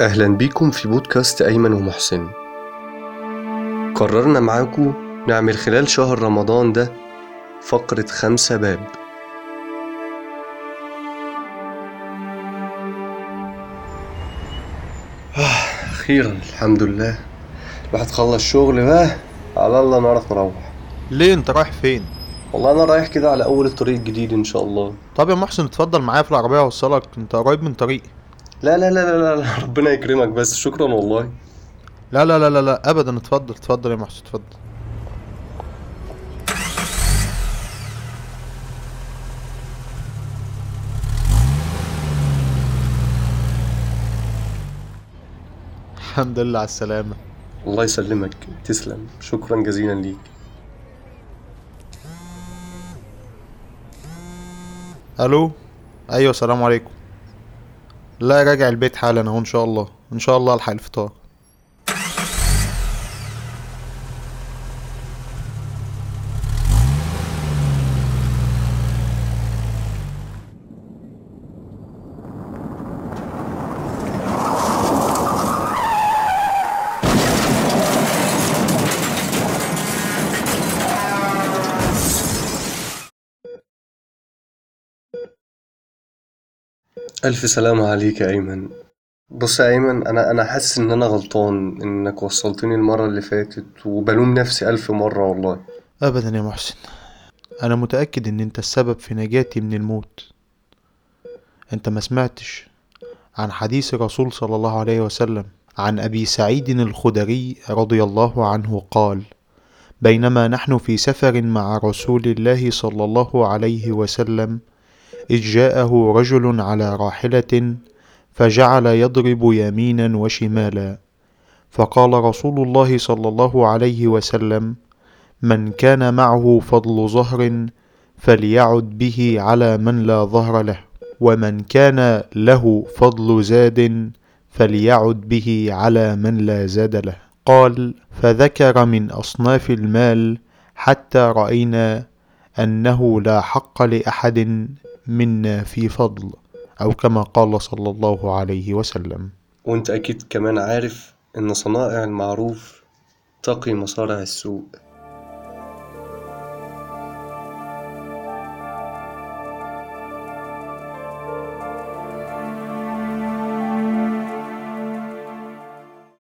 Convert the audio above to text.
أهلا بيكم في بودكاست أيمن ومحسن. قررنا معاكم نعمل خلال شهر رمضان ده فقرة خمسة باب. آه، أخيرا الحمد لله. الواحد خلص شغل بقى على الله نعرف نروح ليه انت رايح فين؟ والله أنا رايح كده على أول الطريق الجديد إن شاء الله. طب يا محسن اتفضل معايا في العربية أوصلك. انت قريب من طريقي لا لا لا لا لا, لا ربنا يكرمك بس شكرا والله. لا لا لا لا لا ابدا اتفضل اتفضل يا محسن اتفضل. الحمد لله على السلامة. الله يسلمك تسلم. شكرا جزيلا ليك. ألو؟ أيوه السلام عليكم. لا راجع البيت حالا أهو إن شاء الله. إن شاء الله الحق الفطار ألف سلامة عليك يا أيمن. بص يا أيمن أنا أنا حاسس إن أنا غلطان إنك وصلتني المرة اللي فاتت وبلوم نفسي ألف مرة والله. ابدا يا محسن. أنا متأكد إن أنت السبب في نجاتي من الموت. أنت ما سمعتش عن حديث الرسول صلى الله عليه وسلم عن أبي سعيد الخدري رضي الله عنه قال بينما نحن في سفر مع رسول الله صلى الله عليه وسلم إذ جاءه رجل على راحلة فجعل يضرب يمينا وشمالا. فقال رسول الله صلى الله عليه وسلم من كان معه فضل ظهر فليعد به على من لا ظهر له ومن كان له فضل زاد فليعد به على من لا زاد له. قال فذكر من أصناف المال حتى رأينا أنه لا حق لأحد منا في فضل أو كما قال صلى الله عليه وسلم. وأنت أكيد كمان عارف إن صنائع المعروف تقي مصارع السوء.